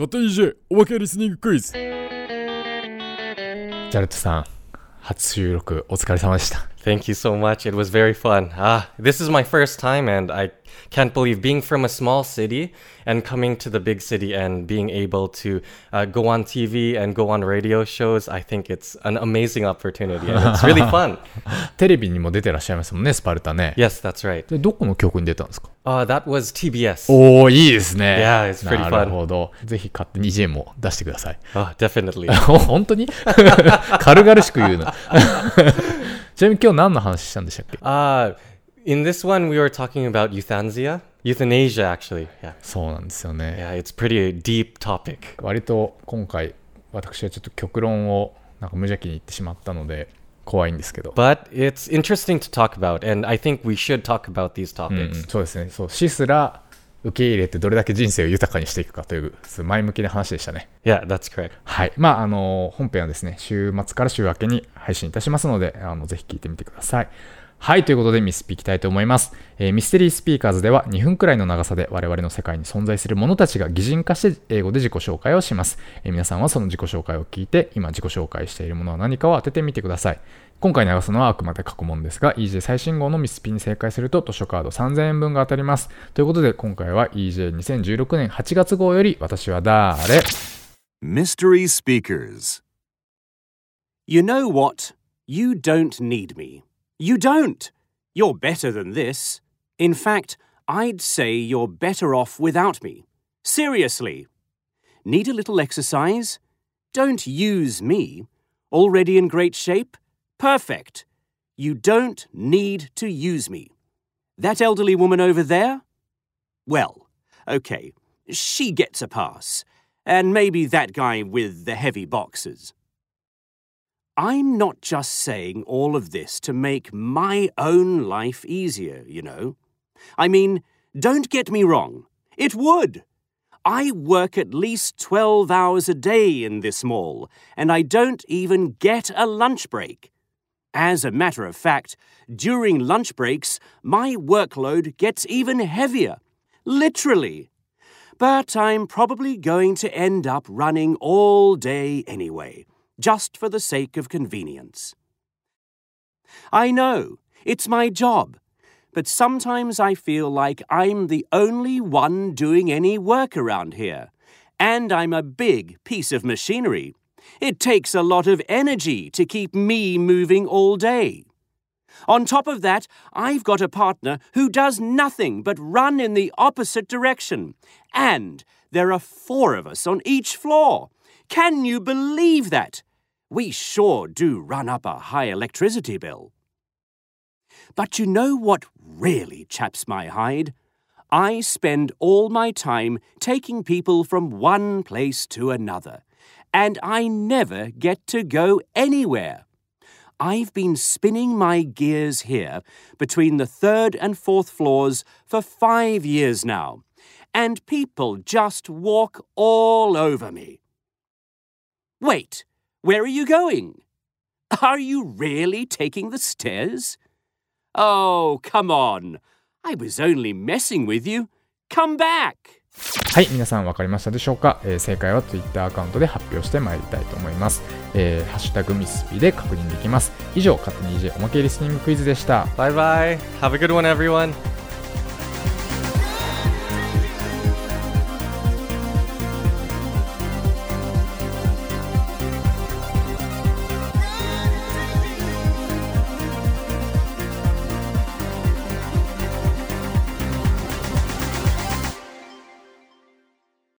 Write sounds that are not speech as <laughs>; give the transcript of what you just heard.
勝手に DJ お化けリスニングクイズジャルトさん、初収録お疲れ様でした。Thank you so much. It was very fun. Ah, this is my first time, and I can't believe being from a small city and coming to the big city and being able to uh, go on TV and go on radio shows. I think it's an amazing opportunity, and it's really <laughs> fun. テレビにも出てらっしゃいますもんね、スパルタね。 Yes, that's right. で、どこの曲に出たんですか Uh, that was TBS. おー、いいですね。 Yeah, it's pretty な fun. るほど。ぜひ勝手に DJ も出してください。 Oh, <laughs> definitely. <laughs> 本当に軽々しく言うな。 ちなみに今日何の話したんでしたっけ Uh, in this one, we were talking about euthanasia, euthanasia, actually. Yeah, そうなんですよね。yeah, it's pretty deep topic. 割と今回、私はちょっと極論をなんか無邪気に言ってしまったので、怖いんですけど。But it's interesting to talk about, and I think we should talk about these うんうん topics. そうですね。そう、死すら受け入れてどれだけ人生を豊かにしていくかという、前向きな話でしたね。Yeah, that's correct. はい。まあ、あの、本編はですね、週末から週明けに配信いたしますので、あの、ぜひ聞いてみてください。はい。ということで、ミスピいきたいと思います。えーミステリースピーカーズでは2分くらいの長さで我々の世界に存在する者たちが擬人化して英語で自己紹介をします。えー皆さんはその自己紹介を聞いて、今自己紹介しているものは何かを当ててみてください。今回流すのはあくまで過去問ですが、EJ 最新号のミスピに正解すると図書カード3000円分が当たります。ということで、今回は EJ2016 年8月号より私は誰 Mystery Speakers. You know what? You don't need me. You don't. You're better than this. In fact, I'd say you're better off without me. Seriously. Need a little exercise? Don't use me. Already in great shape? Perfect. You don't need to use me. That elderly woman over there? Well, okay, she gets a pass. And maybe that guy with the heavy boxes. I'm not just saying all of this to make my own life easier, you know. I mean, don't get me wrong, it would. I work at least 12 hours a day in this mall, and I don't even get a lunch break. As a matter of fact, during lunch breaks, my workload gets even heavier. Literally. But I'm probably going to end up running all day anyway, just for the sake of convenience. I know, it's my job, but sometimes I feel like I'm the only one doing any work around here. And I'm a big piece of machinery. It takes a lot of energy to keep me moving all day. On top of that, I've got a partner who does nothing but run in the opposite direction. And there are four of us on each floor. Can you believe that? We sure do run up a high electricity bill. But you know what really chaps my hide? I spend all my time taking people from one place to another, and I never get to go anywhere. I've been spinning my gears here between the third and fourth floors for five years now, and people just walk all over me. Wait, where are you going? Are you really taking the stairs? Oh, come on. I was only messing with you. Come back. はい、皆さん分かりましたでしょうか、えー正解は Twitter アカウントで発表してまいりたいと思います。えーハッシュタグミスピで確認できます。以上、勝手に EJ おまけリスニングクイズでした。 Bye bye. Have a good one, everyone.